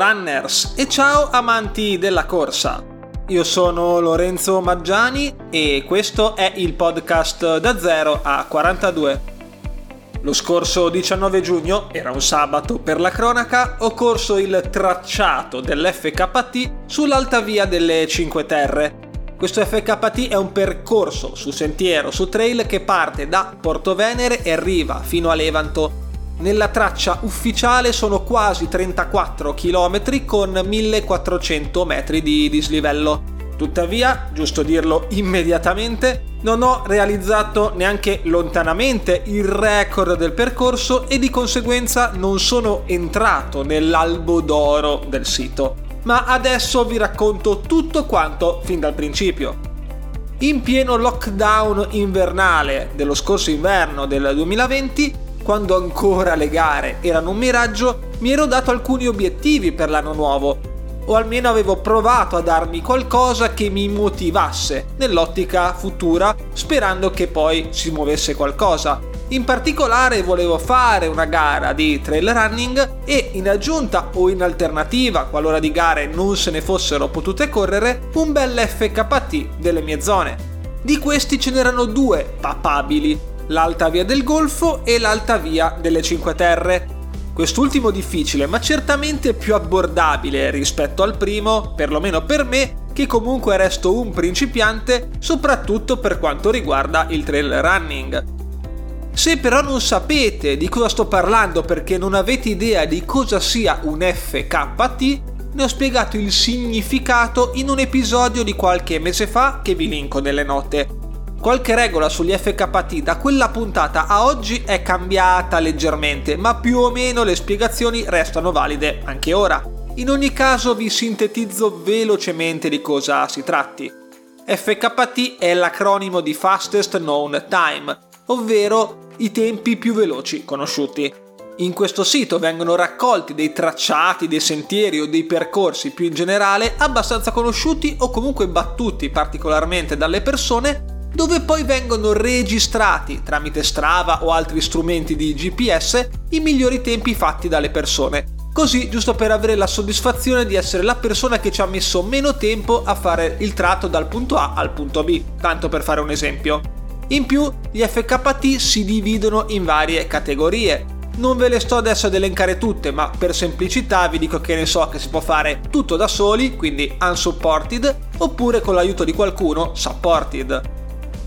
runners e ciao amanti della corsa. Io sono Lorenzo Maggiani e questo è il podcast da 0 a 42. Lo scorso 19 giugno, era un sabato per la cronaca, ho corso il tracciato dell'FKT sull'alta via delle Cinque Terre. Questo FKT è un percorso su sentiero, su trail che parte da Porto Venere e arriva fino a Levanto nella traccia ufficiale sono quasi 34 km con 1400 metri di dislivello. Tuttavia, giusto dirlo immediatamente, non ho realizzato neanche lontanamente il record del percorso e di conseguenza non sono entrato nell'albo d'oro del sito. Ma adesso vi racconto tutto quanto fin dal principio. In pieno lockdown invernale dello scorso inverno del 2020 quando ancora le gare erano un miraggio, mi ero dato alcuni obiettivi per l'anno nuovo, o almeno avevo provato a darmi qualcosa che mi motivasse nell'ottica futura, sperando che poi si muovesse qualcosa. In particolare volevo fare una gara di trail running e in aggiunta o in alternativa, qualora di gare non se ne fossero potute correre, un bel FKT delle mie zone. Di questi ce n'erano due papabili, l'Alta Via del Golfo e l'Alta Via delle Cinque Terre. Quest'ultimo difficile, ma certamente più abbordabile rispetto al primo, perlomeno per me, che comunque resto un principiante, soprattutto per quanto riguarda il trail running. Se però non sapete di cosa sto parlando perché non avete idea di cosa sia un FKT, ne ho spiegato il significato in un episodio di qualche mese fa che vi linko nelle note. Qualche regola sugli FKT da quella puntata a oggi è cambiata leggermente, ma più o meno le spiegazioni restano valide anche ora. In ogni caso vi sintetizzo velocemente di cosa si tratti. FKT è l'acronimo di Fastest Known Time, ovvero i tempi più veloci conosciuti. In questo sito vengono raccolti dei tracciati, dei sentieri o dei percorsi più in generale abbastanza conosciuti o comunque battuti particolarmente dalle persone dove poi vengono registrati tramite Strava o altri strumenti di GPS i migliori tempi fatti dalle persone. Così, giusto per avere la soddisfazione di essere la persona che ci ha messo meno tempo a fare il tratto dal punto A al punto B, tanto per fare un esempio. In più, gli FKT si dividono in varie categorie. Non ve le sto adesso ad elencare tutte, ma per semplicità vi dico che ne so che si può fare tutto da soli, quindi unsupported, oppure con l'aiuto di qualcuno, supported.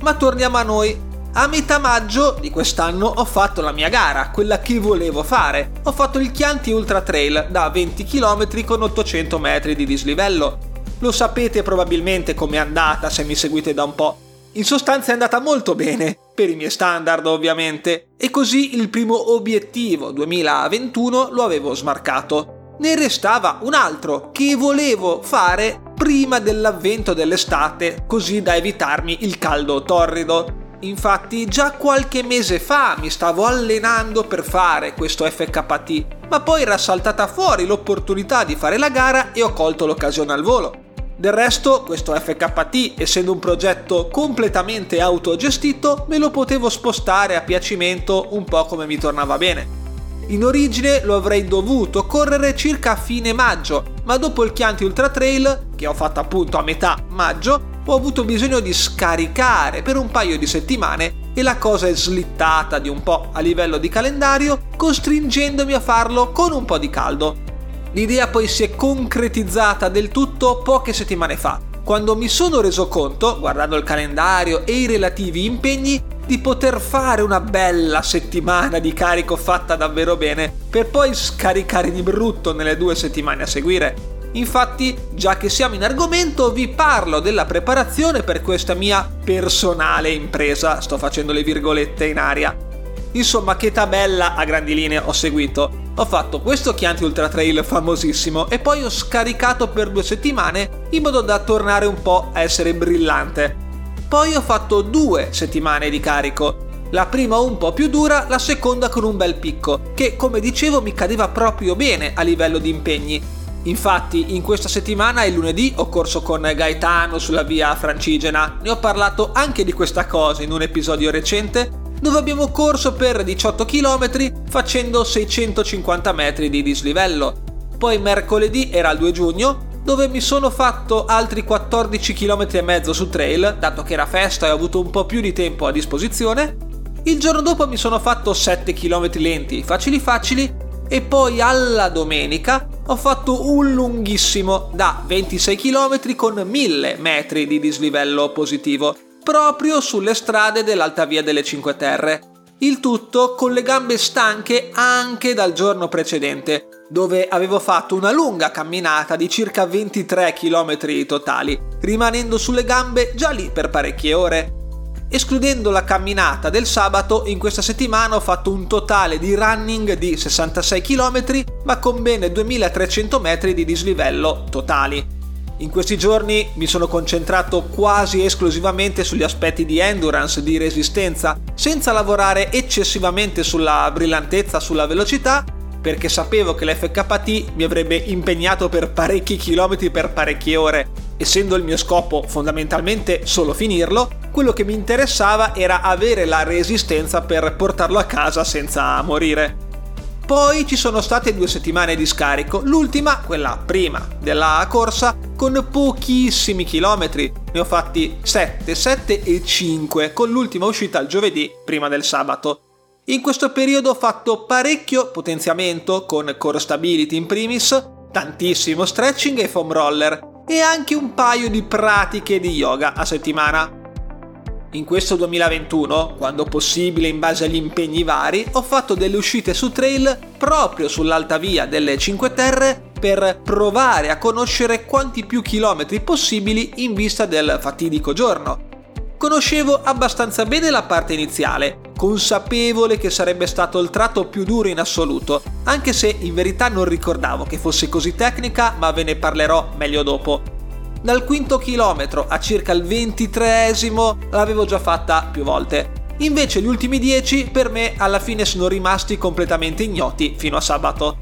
Ma torniamo a noi. A metà maggio di quest'anno ho fatto la mia gara, quella che volevo fare. Ho fatto il Chianti Ultra Trail da 20 km con 800 metri di dislivello. Lo sapete probabilmente com'è andata se mi seguite da un po'. In sostanza è andata molto bene, per i miei standard ovviamente, e così il primo obiettivo 2021 lo avevo smarcato. Ne restava un altro che volevo fare prima dell'avvento dell'estate, così da evitarmi il caldo torrido. Infatti già qualche mese fa mi stavo allenando per fare questo FKT, ma poi era saltata fuori l'opportunità di fare la gara e ho colto l'occasione al volo. Del resto, questo FKT, essendo un progetto completamente autogestito, me lo potevo spostare a piacimento un po' come mi tornava bene. In origine lo avrei dovuto correre circa a fine maggio, ma dopo il Chianti Ultra Trail, che ho fatto appunto a metà maggio, ho avuto bisogno di scaricare per un paio di settimane e la cosa è slittata di un po' a livello di calendario, costringendomi a farlo con un po' di caldo. L'idea poi si è concretizzata del tutto poche settimane fa, quando mi sono reso conto, guardando il calendario e i relativi impegni, di poter fare una bella settimana di carico fatta davvero bene per poi scaricare di brutto nelle due settimane a seguire. Infatti, già che siamo in argomento, vi parlo della preparazione per questa mia personale impresa, sto facendo le virgolette in aria. Insomma, che tabella a grandi linee ho seguito. Ho fatto questo Chianti Ultra Trail famosissimo e poi ho scaricato per due settimane in modo da tornare un po' a essere brillante. Poi ho fatto due settimane di carico. La prima un po' più dura, la seconda con un bel picco, che come dicevo mi cadeva proprio bene a livello di impegni. Infatti, in questa settimana, il lunedì, ho corso con Gaetano sulla via Francigena. Ne ho parlato anche di questa cosa in un episodio recente, dove abbiamo corso per 18 km facendo 650 metri di dislivello. Poi mercoledì era il 2 giugno, dove mi sono fatto altri 14 km e mezzo su trail, dato che era festa e ho avuto un po' più di tempo a disposizione. Il giorno dopo mi sono fatto 7 km lenti, facili facili, e poi alla domenica ho fatto un lunghissimo da 26 km con 1000 metri di dislivello positivo, proprio sulle strade dell'Alta Via delle Cinque Terre. Il tutto con le gambe stanche anche dal giorno precedente, dove avevo fatto una lunga camminata di circa 23 km totali, rimanendo sulle gambe già lì per parecchie ore. Escludendo la camminata del sabato, in questa settimana ho fatto un totale di running di 66 km, ma con bene 2300 metri di dislivello totali. In questi giorni mi sono concentrato quasi esclusivamente sugli aspetti di endurance, di resistenza, senza lavorare eccessivamente sulla brillantezza, sulla velocità perché sapevo che l'FKT mi avrebbe impegnato per parecchi chilometri per parecchie ore. Essendo il mio scopo fondamentalmente solo finirlo, quello che mi interessava era avere la resistenza per portarlo a casa senza morire. Poi ci sono state due settimane di scarico, l'ultima, quella prima della corsa, con pochissimi chilometri. Ne ho fatti 7, 7 e 5, con l'ultima uscita il giovedì prima del sabato. In questo periodo ho fatto parecchio potenziamento con core stability in primis, tantissimo stretching e foam roller e anche un paio di pratiche di yoga a settimana. In questo 2021, quando possibile in base agli impegni vari, ho fatto delle uscite su trail proprio sull'alta via delle Cinque Terre per provare a conoscere quanti più chilometri possibili in vista del fatidico giorno Conoscevo abbastanza bene la parte iniziale, consapevole che sarebbe stato il tratto più duro in assoluto, anche se in verità non ricordavo che fosse così tecnica, ma ve ne parlerò meglio dopo. Dal quinto chilometro a circa il ventitreesimo l'avevo già fatta più volte. Invece gli ultimi dieci per me alla fine sono rimasti completamente ignoti fino a sabato.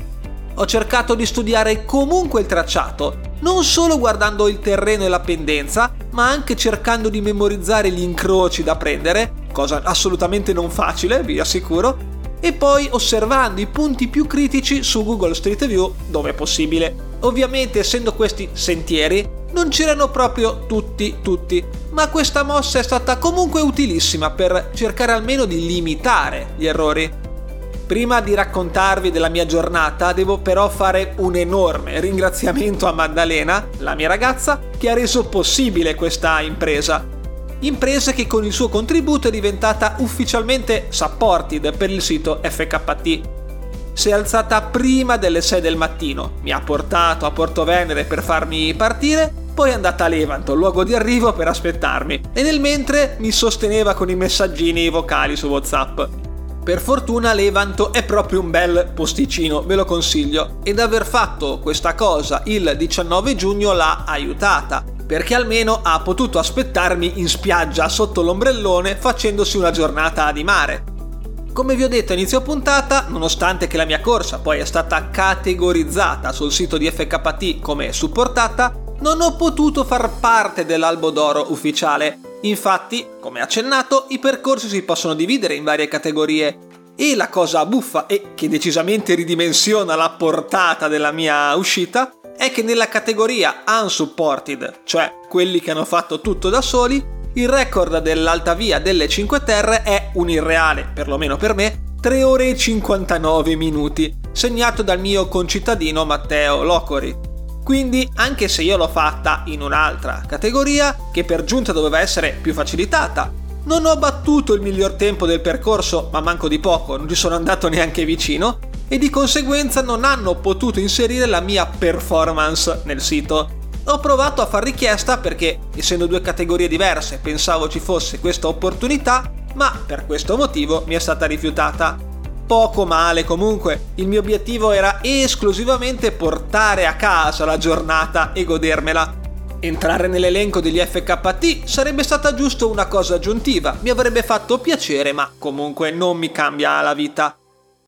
Ho cercato di studiare comunque il tracciato, non solo guardando il terreno e la pendenza, ma anche cercando di memorizzare gli incroci da prendere, cosa assolutamente non facile, vi assicuro, e poi osservando i punti più critici su Google Street View dove possibile. Ovviamente essendo questi sentieri non c'erano proprio tutti tutti, ma questa mossa è stata comunque utilissima per cercare almeno di limitare gli errori. Prima di raccontarvi della mia giornata devo però fare un enorme ringraziamento a Maddalena, la mia ragazza, che ha reso possibile questa impresa. Impresa che con il suo contributo è diventata ufficialmente supported per il sito FKT. Si è alzata prima delle 6 del mattino, mi ha portato a Porto Venere per farmi partire, poi è andata a Levanto, luogo di arrivo, per aspettarmi e nel mentre mi sosteneva con i messaggini vocali su WhatsApp. Per fortuna Levanto è proprio un bel posticino, ve lo consiglio, ed aver fatto questa cosa il 19 giugno l'ha aiutata, perché almeno ha potuto aspettarmi in spiaggia sotto l'ombrellone facendosi una giornata di mare. Come vi ho detto a inizio puntata, nonostante che la mia corsa poi è stata categorizzata sul sito di FKT come supportata, non ho potuto far parte dell'albo d'oro ufficiale Infatti, come accennato, i percorsi si possono dividere in varie categorie e la cosa buffa e che decisamente ridimensiona la portata della mia uscita è che nella categoria unsupported, cioè quelli che hanno fatto tutto da soli, il record dell'alta via delle 5 Terre è un irreale, perlomeno per me, 3 ore e 59 minuti, segnato dal mio concittadino Matteo Locori. Quindi, anche se io l'ho fatta in un'altra categoria, che per giunta doveva essere più facilitata, non ho battuto il miglior tempo del percorso, ma manco di poco, non ci sono andato neanche vicino, e di conseguenza non hanno potuto inserire la mia performance nel sito. Ho provato a far richiesta perché, essendo due categorie diverse, pensavo ci fosse questa opportunità, ma per questo motivo mi è stata rifiutata poco male comunque. Il mio obiettivo era esclusivamente portare a casa la giornata e godermela. Entrare nell'elenco degli FKT sarebbe stata giusto una cosa aggiuntiva, mi avrebbe fatto piacere, ma comunque non mi cambia la vita.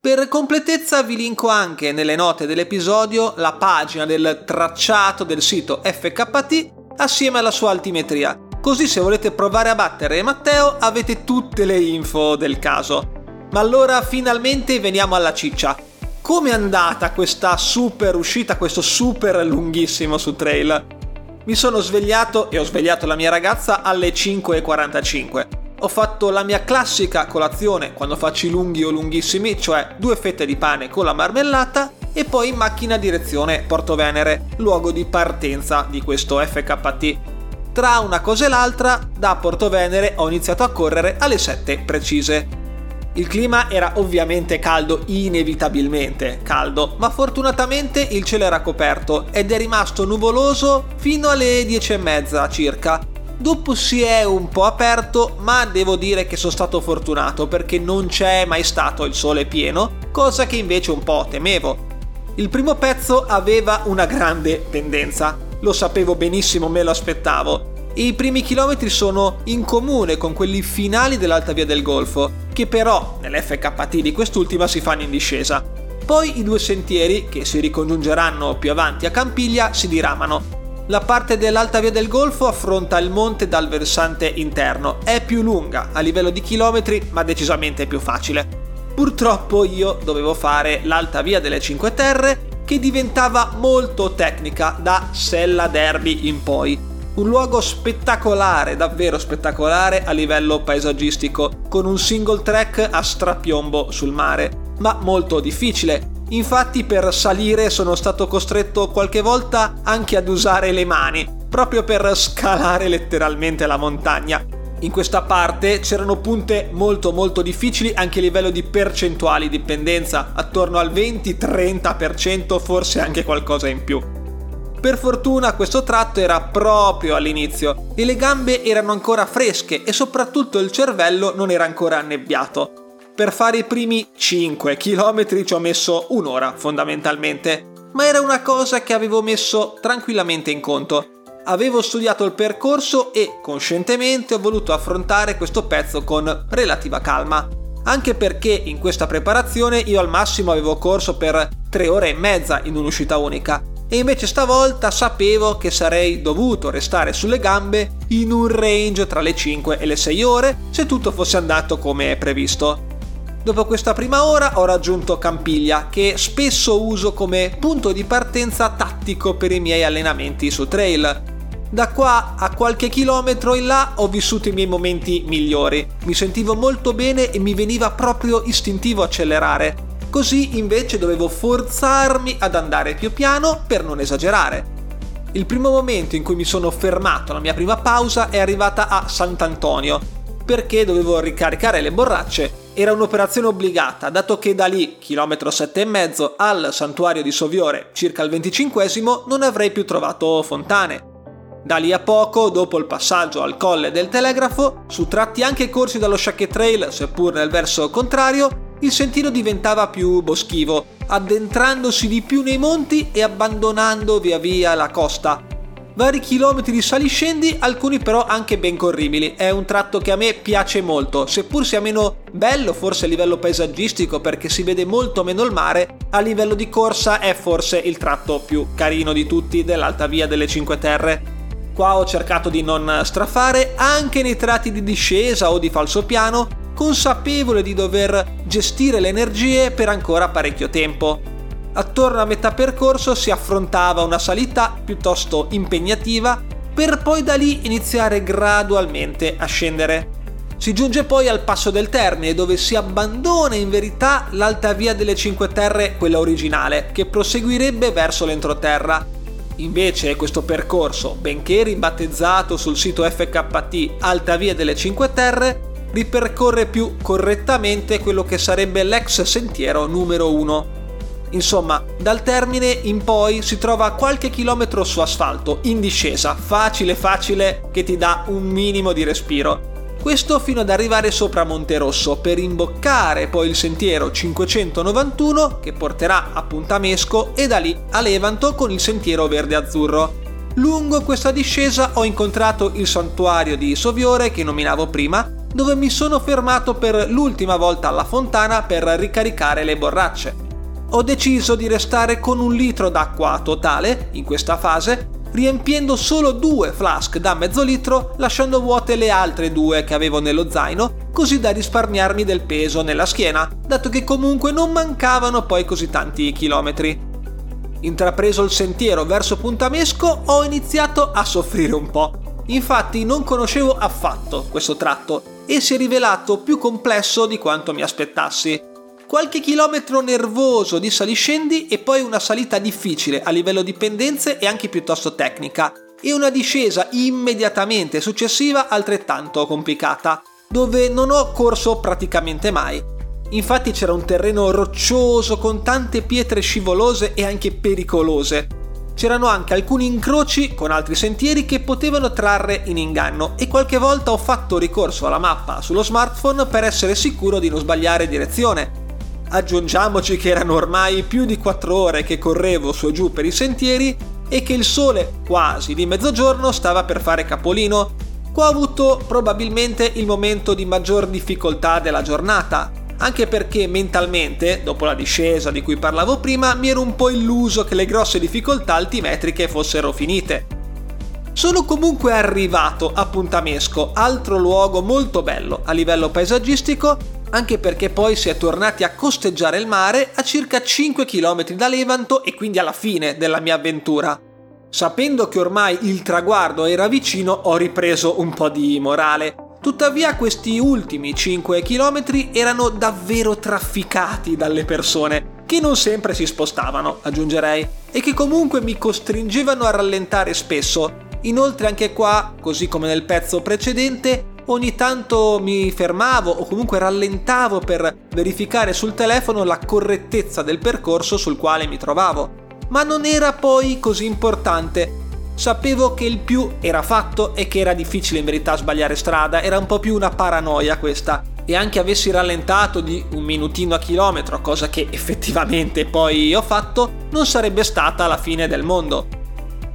Per completezza vi linko anche nelle note dell'episodio la pagina del tracciato del sito FKT assieme alla sua altimetria, così se volete provare a battere Matteo avete tutte le info del caso. Ma allora finalmente veniamo alla ciccia. come è andata questa super uscita, questo super lunghissimo su trail? Mi sono svegliato e ho svegliato la mia ragazza alle 5.45. Ho fatto la mia classica colazione quando faccio i lunghi o lunghissimi, cioè due fette di pane con la marmellata e poi in macchina direzione Porto Venere, luogo di partenza di questo FKT. Tra una cosa e l'altra, da Porto Venere ho iniziato a correre alle 7 precise. Il clima era ovviamente caldo, inevitabilmente caldo, ma fortunatamente il cielo era coperto ed è rimasto nuvoloso fino alle 10 e mezza circa. Dopo si è un po' aperto, ma devo dire che sono stato fortunato perché non c'è mai stato il sole pieno, cosa che invece un po' temevo. Il primo pezzo aveva una grande tendenza, lo sapevo benissimo, me lo aspettavo, i primi chilometri sono in comune con quelli finali dell'Alta Via del Golfo, che però nell'FKT di quest'ultima si fanno in discesa. Poi i due sentieri, che si ricongiungeranno più avanti a Campiglia, si diramano. La parte dell'Alta Via del Golfo affronta il monte dal versante interno, è più lunga a livello di chilometri, ma decisamente più facile. Purtroppo io dovevo fare l'Alta Via delle Cinque Terre, che diventava molto tecnica da Sella Derby in poi un luogo spettacolare, davvero spettacolare a livello paesaggistico, con un single track a strapiombo sul mare, ma molto difficile. Infatti per salire sono stato costretto qualche volta anche ad usare le mani, proprio per scalare letteralmente la montagna. In questa parte c'erano punte molto molto difficili anche a livello di percentuali di pendenza, attorno al 20-30%, forse anche qualcosa in più. Per fortuna questo tratto era proprio all'inizio e le gambe erano ancora fresche e soprattutto il cervello non era ancora annebbiato. Per fare i primi 5 km ci ho messo un'ora fondamentalmente, ma era una cosa che avevo messo tranquillamente in conto. Avevo studiato il percorso e conscientemente ho voluto affrontare questo pezzo con relativa calma. Anche perché in questa preparazione io al massimo avevo corso per 3 ore e mezza in un'uscita unica e invece stavolta sapevo che sarei dovuto restare sulle gambe in un range tra le 5 e le 6 ore se tutto fosse andato come previsto. Dopo questa prima ora ho raggiunto Campiglia, che spesso uso come punto di partenza tattico per i miei allenamenti su trail. Da qua a qualche chilometro in là ho vissuto i miei momenti migliori. Mi sentivo molto bene e mi veniva proprio istintivo accelerare. Così invece dovevo forzarmi ad andare più piano per non esagerare. Il primo momento in cui mi sono fermato, la mia prima pausa, è arrivata a Sant'Antonio, perché dovevo ricaricare le borracce. Era un'operazione obbligata, dato che da lì, chilometro sette e mezzo, al santuario di Soviore, circa il venticinquesimo, non avrei più trovato fontane. Da lì a poco, dopo il passaggio al colle del telegrafo, su tratti anche corsi dallo Shacket Trail, seppur nel verso contrario, il sentiero diventava più boschivo, addentrandosi di più nei monti e abbandonando via via la costa. Vari chilometri di saliscendi, alcuni però anche ben corribili. È un tratto che a me piace molto, seppur sia meno bello forse a livello paesaggistico perché si vede molto meno il mare, a livello di corsa è forse il tratto più carino di tutti dell'Alta Via delle Cinque Terre. Qua ho cercato di non strafare anche nei tratti di discesa o di falsopiano, consapevole di dover gestire le energie per ancora parecchio tempo. Attorno a metà percorso si affrontava una salita piuttosto impegnativa per poi da lì iniziare gradualmente a scendere. Si giunge poi al passo del termine dove si abbandona in verità l'alta via delle Cinque Terre, quella originale, che proseguirebbe verso l'entroterra. Invece questo percorso, benché ribattezzato sul sito FKT Alta Via delle Cinque Terre, ripercorre più correttamente quello che sarebbe l'ex sentiero numero 1. Insomma, dal termine in poi si trova qualche chilometro su asfalto, in discesa, facile facile, che ti dà un minimo di respiro. Questo fino ad arrivare sopra Monte Rosso per imboccare poi il sentiero 591 che porterà a Punta Mesco e da lì a Levanto con il sentiero verde-azzurro. Lungo questa discesa ho incontrato il santuario di Soviore che nominavo prima dove mi sono fermato per l'ultima volta alla fontana per ricaricare le borracce. Ho deciso di restare con un litro d'acqua totale in questa fase riempiendo solo due flask da mezzo litro, lasciando vuote le altre due che avevo nello zaino, così da risparmiarmi del peso nella schiena, dato che comunque non mancavano poi così tanti chilometri. Intrapreso il sentiero verso Puntamesco, ho iniziato a soffrire un po'. Infatti non conoscevo affatto questo tratto e si è rivelato più complesso di quanto mi aspettassi qualche chilometro nervoso di saliscendi e poi una salita difficile a livello di pendenze e anche piuttosto tecnica, e una discesa immediatamente successiva altrettanto complicata, dove non ho corso praticamente mai. Infatti c'era un terreno roccioso con tante pietre scivolose e anche pericolose. C'erano anche alcuni incroci con altri sentieri che potevano trarre in inganno e qualche volta ho fatto ricorso alla mappa sullo smartphone per essere sicuro di non sbagliare direzione, Aggiungiamoci che erano ormai più di 4 ore che correvo su e giù per i sentieri e che il sole, quasi di mezzogiorno, stava per fare capolino. Qua ho avuto probabilmente il momento di maggior difficoltà della giornata, anche perché mentalmente, dopo la discesa di cui parlavo prima, mi ero un po' illuso che le grosse difficoltà altimetriche fossero finite. Sono comunque arrivato a Puntamesco, altro luogo molto bello a livello paesaggistico anche perché poi si è tornati a costeggiare il mare a circa 5 km da Levanto e quindi alla fine della mia avventura. Sapendo che ormai il traguardo era vicino ho ripreso un po' di morale. Tuttavia questi ultimi 5 km erano davvero trafficati dalle persone, che non sempre si spostavano, aggiungerei, e che comunque mi costringevano a rallentare spesso. Inoltre anche qua, così come nel pezzo precedente, Ogni tanto mi fermavo o comunque rallentavo per verificare sul telefono la correttezza del percorso sul quale mi trovavo, ma non era poi così importante. Sapevo che il più era fatto e che era difficile in verità sbagliare strada, era un po' più una paranoia questa. E anche avessi rallentato di un minutino a chilometro, cosa che effettivamente poi ho fatto, non sarebbe stata la fine del mondo.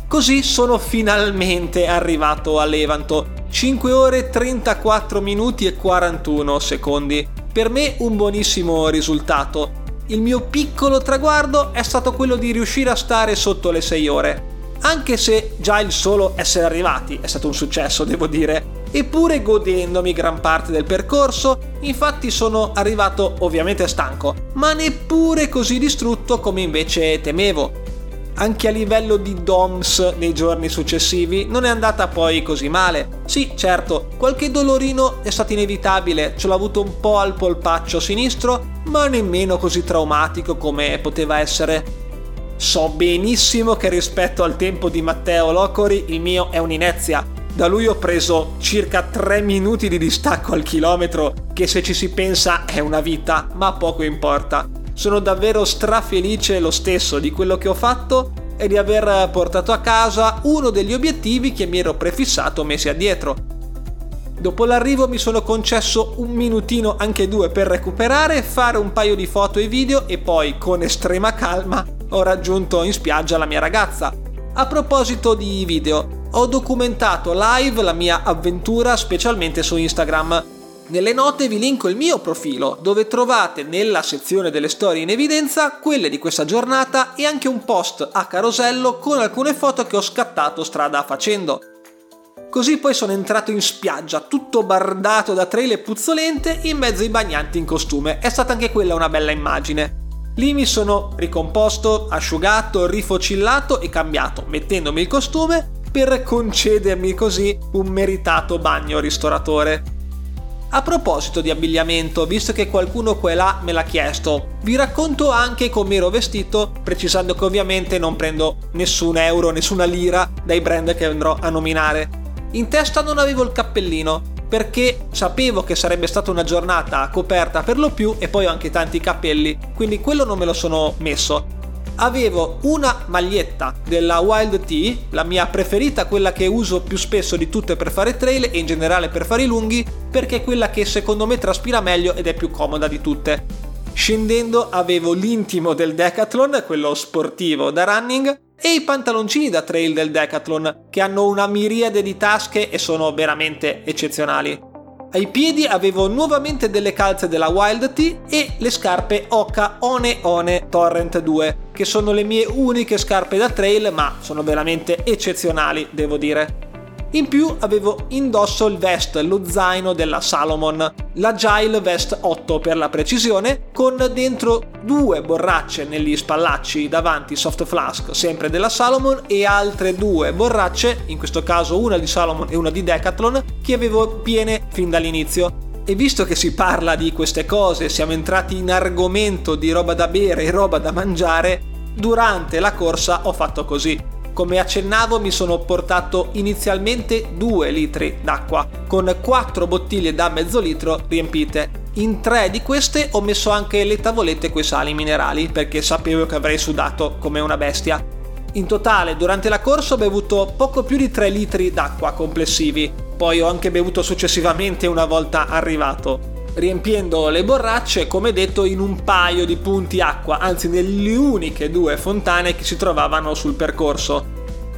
Così sono finalmente arrivato a Levanto 5 ore 34 minuti e 41 secondi. Per me un buonissimo risultato. Il mio piccolo traguardo è stato quello di riuscire a stare sotto le 6 ore. Anche se già il solo essere arrivati è stato un successo, devo dire. Eppure godendomi gran parte del percorso, infatti sono arrivato ovviamente stanco, ma neppure così distrutto come invece temevo anche a livello di DOMS nei giorni successivi non è andata poi così male. Sì, certo, qualche dolorino è stato inevitabile, ce l'ho avuto un po' al polpaccio sinistro, ma nemmeno così traumatico come poteva essere. So benissimo che rispetto al tempo di Matteo Locori il mio è un'inezia. Da lui ho preso circa 3 minuti di distacco al chilometro, che se ci si pensa è una vita, ma poco importa sono davvero strafelice lo stesso di quello che ho fatto e di aver portato a casa uno degli obiettivi che mi ero prefissato mesi addietro. Dopo l'arrivo mi sono concesso un minutino, anche due, per recuperare, fare un paio di foto e video e poi, con estrema calma, ho raggiunto in spiaggia la mia ragazza. A proposito di video, ho documentato live la mia avventura specialmente su Instagram nelle note vi linko il mio profilo dove trovate nella sezione delle storie in evidenza quelle di questa giornata e anche un post a carosello con alcune foto che ho scattato strada facendo. Così poi sono entrato in spiaggia, tutto bardato da trail e puzzolente, in mezzo ai bagnanti in costume. È stata anche quella una bella immagine. Lì mi sono ricomposto, asciugato, rifocillato e cambiato, mettendomi il costume per concedermi così un meritato bagno ristoratore. A proposito di abbigliamento, visto che qualcuno qua e là me l'ha chiesto, vi racconto anche come ero vestito, precisando che ovviamente non prendo nessun euro, nessuna lira dai brand che andrò a nominare. In testa non avevo il cappellino, perché sapevo che sarebbe stata una giornata coperta per lo più e poi ho anche tanti capelli, quindi quello non me lo sono messo avevo una maglietta della Wild Tea, la mia preferita, quella che uso più spesso di tutte per fare trail e in generale per fare i lunghi, perché è quella che secondo me traspira meglio ed è più comoda di tutte. Scendendo avevo l'intimo del Decathlon, quello sportivo da running, e i pantaloncini da trail del Decathlon, che hanno una miriade di tasche e sono veramente eccezionali. Ai piedi avevo nuovamente delle calze della Wild Tea e le scarpe Oka One One Torrent 2, che sono le mie uniche scarpe da trail, ma sono veramente eccezionali, devo dire. In più avevo indosso il vest, lo zaino della Salomon, l'Agile Vest 8 per la precisione, con dentro due borracce negli spallacci davanti soft flask, sempre della Salomon, e altre due borracce, in questo caso una di Salomon e una di Decathlon, che avevo piene fin dall'inizio. E visto che si parla di queste cose, siamo entrati in argomento di roba da bere e roba da mangiare, durante la corsa ho fatto così come accennavo mi sono portato inizialmente 2 litri d'acqua, con 4 bottiglie da mezzo litro riempite. In tre di queste ho messo anche le tavolette coi sali minerali, perché sapevo che avrei sudato come una bestia. In totale, durante la corsa ho bevuto poco più di 3 litri d'acqua complessivi, poi ho anche bevuto successivamente una volta arrivato riempiendo le borracce, come detto, in un paio di punti acqua, anzi nelle uniche due fontane che si trovavano sul percorso.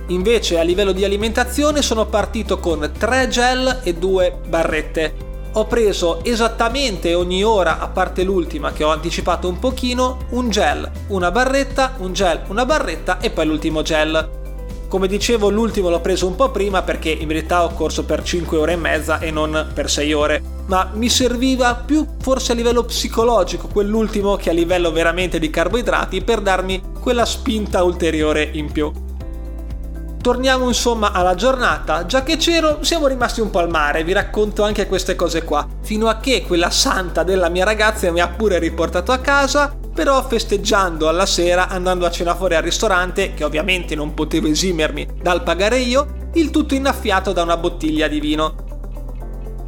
Invece a livello di alimentazione sono partito con tre gel e due barrette. Ho preso esattamente ogni ora, a parte l'ultima che ho anticipato un pochino, un gel, una barretta, un gel, una barretta e poi l'ultimo gel. Come dicevo, l'ultimo l'ho preso un po' prima perché in verità ho corso per 5 ore e mezza e non per 6 ore ma mi serviva più forse a livello psicologico quell'ultimo che a livello veramente di carboidrati per darmi quella spinta ulteriore in più. Torniamo insomma alla giornata, già che c'ero siamo rimasti un po' al mare, vi racconto anche queste cose qua, fino a che quella santa della mia ragazza mi ha pure riportato a casa, però festeggiando alla sera, andando a cena fuori al ristorante, che ovviamente non potevo esimermi dal pagare io, il tutto innaffiato da una bottiglia di vino.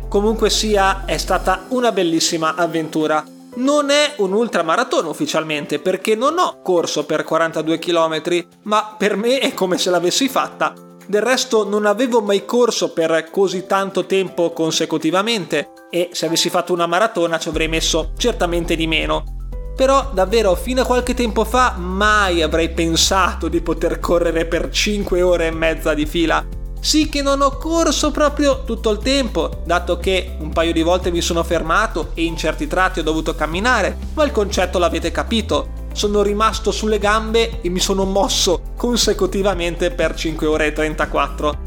Comunque sia, è stata una bellissima avventura. Non è un ultramaratona ufficialmente perché non ho corso per 42 km, ma per me è come se l'avessi fatta. Del resto non avevo mai corso per così tanto tempo consecutivamente e se avessi fatto una maratona ci avrei messo certamente di meno. Però davvero fino a qualche tempo fa mai avrei pensato di poter correre per 5 ore e mezza di fila sì che non ho corso proprio tutto il tempo, dato che un paio di volte mi sono fermato e in certi tratti ho dovuto camminare, ma il concetto l'avete capito. Sono rimasto sulle gambe e mi sono mosso consecutivamente per 5 ore e 34.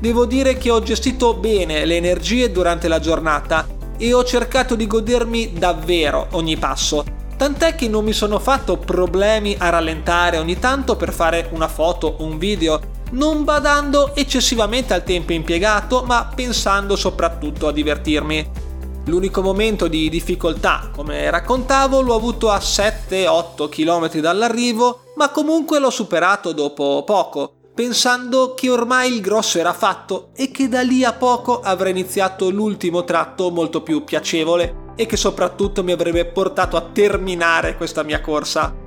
Devo dire che ho gestito bene le energie durante la giornata e ho cercato di godermi davvero ogni passo. Tant'è che non mi sono fatto problemi a rallentare ogni tanto per fare una foto o un video non badando eccessivamente al tempo impiegato, ma pensando soprattutto a divertirmi. L'unico momento di difficoltà, come raccontavo, l'ho avuto a 7-8 km dall'arrivo, ma comunque l'ho superato dopo poco, pensando che ormai il grosso era fatto e che da lì a poco avrei iniziato l'ultimo tratto molto più piacevole e che soprattutto mi avrebbe portato a terminare questa mia corsa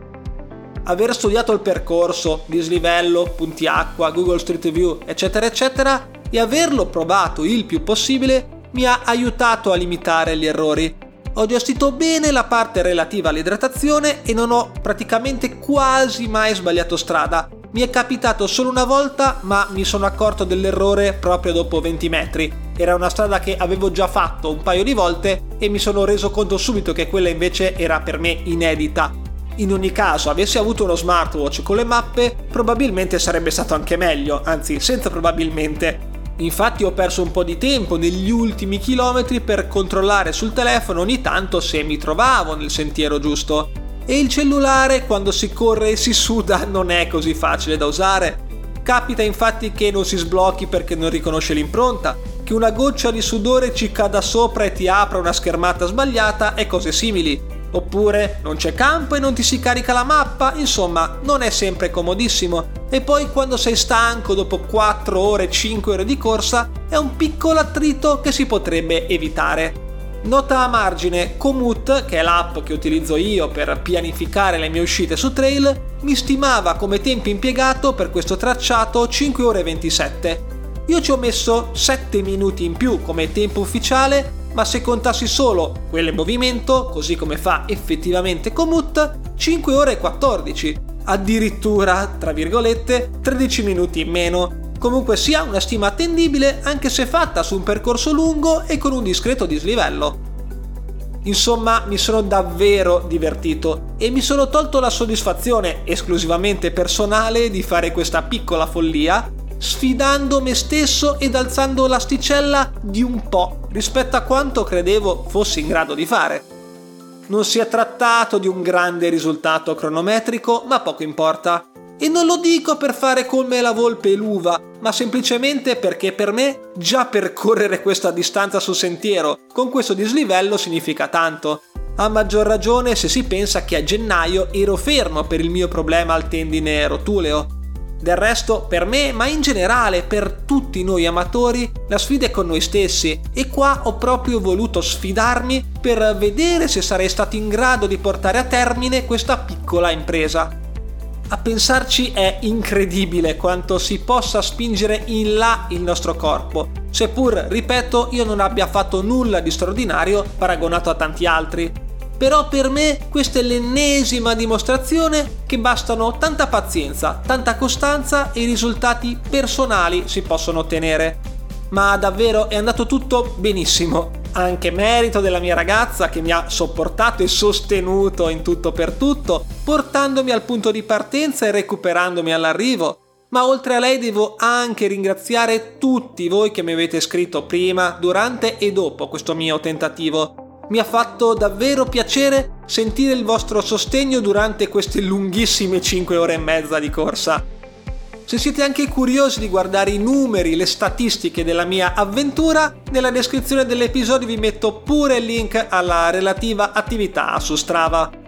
aver studiato il percorso, dislivello, punti acqua, Google Street View, eccetera, eccetera, e averlo provato il più possibile mi ha aiutato a limitare gli errori. Ho gestito bene la parte relativa all'idratazione e non ho praticamente quasi mai sbagliato strada. Mi è capitato solo una volta, ma mi sono accorto dell'errore proprio dopo 20 metri. Era una strada che avevo già fatto un paio di volte e mi sono reso conto subito che quella invece era per me inedita in ogni caso, avessi avuto uno smartwatch con le mappe, probabilmente sarebbe stato anche meglio, anzi, senza probabilmente. Infatti ho perso un po' di tempo negli ultimi chilometri per controllare sul telefono ogni tanto se mi trovavo nel sentiero giusto. E il cellulare, quando si corre e si suda, non è così facile da usare. Capita infatti che non si sblocchi perché non riconosce l'impronta, che una goccia di sudore ci cada sopra e ti apra una schermata sbagliata e cose simili. Oppure non c'è campo e non ti si carica la mappa, insomma non è sempre comodissimo. E poi quando sei stanco dopo 4 ore, 5 ore di corsa, è un piccolo attrito che si potrebbe evitare. Nota a margine, Komoot, che è l'app che utilizzo io per pianificare le mie uscite su trail, mi stimava come tempo impiegato per questo tracciato 5 ore e 27. Io ci ho messo 7 minuti in più come tempo ufficiale ma se contassi solo quello in movimento, così come fa effettivamente Komoot, 5 ore e 14, addirittura, tra virgolette, 13 minuti in meno. Comunque sia una stima attendibile anche se fatta su un percorso lungo e con un discreto dislivello. Insomma, mi sono davvero divertito e mi sono tolto la soddisfazione esclusivamente personale di fare questa piccola follia, sfidando me stesso ed alzando l'asticella di un po' rispetto a quanto credevo fossi in grado di fare. Non si è trattato di un grande risultato cronometrico, ma poco importa. E non lo dico per fare come la volpe e l'uva, ma semplicemente perché per me già percorrere questa distanza sul sentiero con questo dislivello significa tanto. A maggior ragione se si pensa che a gennaio ero fermo per il mio problema al tendine rotuleo. Del resto, per me, ma in generale per tutti noi amatori, la sfida è con noi stessi e qua ho proprio voluto sfidarmi per vedere se sarei stato in grado di portare a termine questa piccola impresa. A pensarci è incredibile quanto si possa spingere in là il nostro corpo, seppur, ripeto, io non abbia fatto nulla di straordinario paragonato a tanti altri. Però per me questa è l'ennesima dimostrazione che bastano tanta pazienza, tanta costanza e i risultati personali si possono ottenere. Ma davvero è andato tutto benissimo anche merito della mia ragazza che mi ha sopportato e sostenuto in tutto per tutto, portandomi al punto di partenza e recuperandomi all'arrivo. Ma oltre a lei devo anche ringraziare tutti voi che mi avete scritto prima, durante e dopo questo mio tentativo. Mi ha fatto davvero piacere sentire il vostro sostegno durante queste lunghissime 5 ore e mezza di corsa. Se siete anche curiosi di guardare i numeri, le statistiche della mia avventura, nella descrizione dell'episodio vi metto pure il link alla relativa attività su Strava.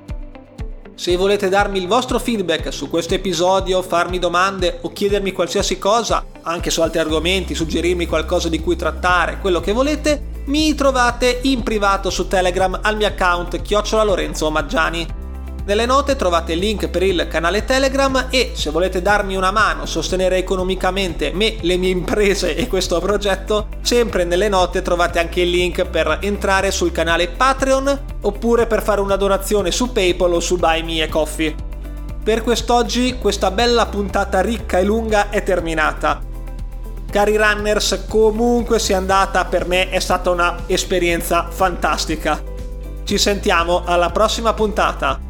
Se volete darmi il vostro feedback su questo episodio, farmi domande o chiedermi qualsiasi cosa, anche su altri argomenti, suggerirmi qualcosa di cui trattare, quello che volete, mi trovate in privato su Telegram al mio account chiocciola Lorenzo Maggiani. Nelle note trovate il link per il canale Telegram e se volete darmi una mano, sostenere economicamente me, le mie imprese e questo progetto, sempre nelle note trovate anche il link per entrare sul canale Patreon oppure per fare una donazione su PayPal o su Buy Me a Coffee. Per quest'oggi questa bella puntata ricca e lunga è terminata. Cari runners, comunque sia andata, per me è stata un'esperienza fantastica. Ci sentiamo alla prossima puntata.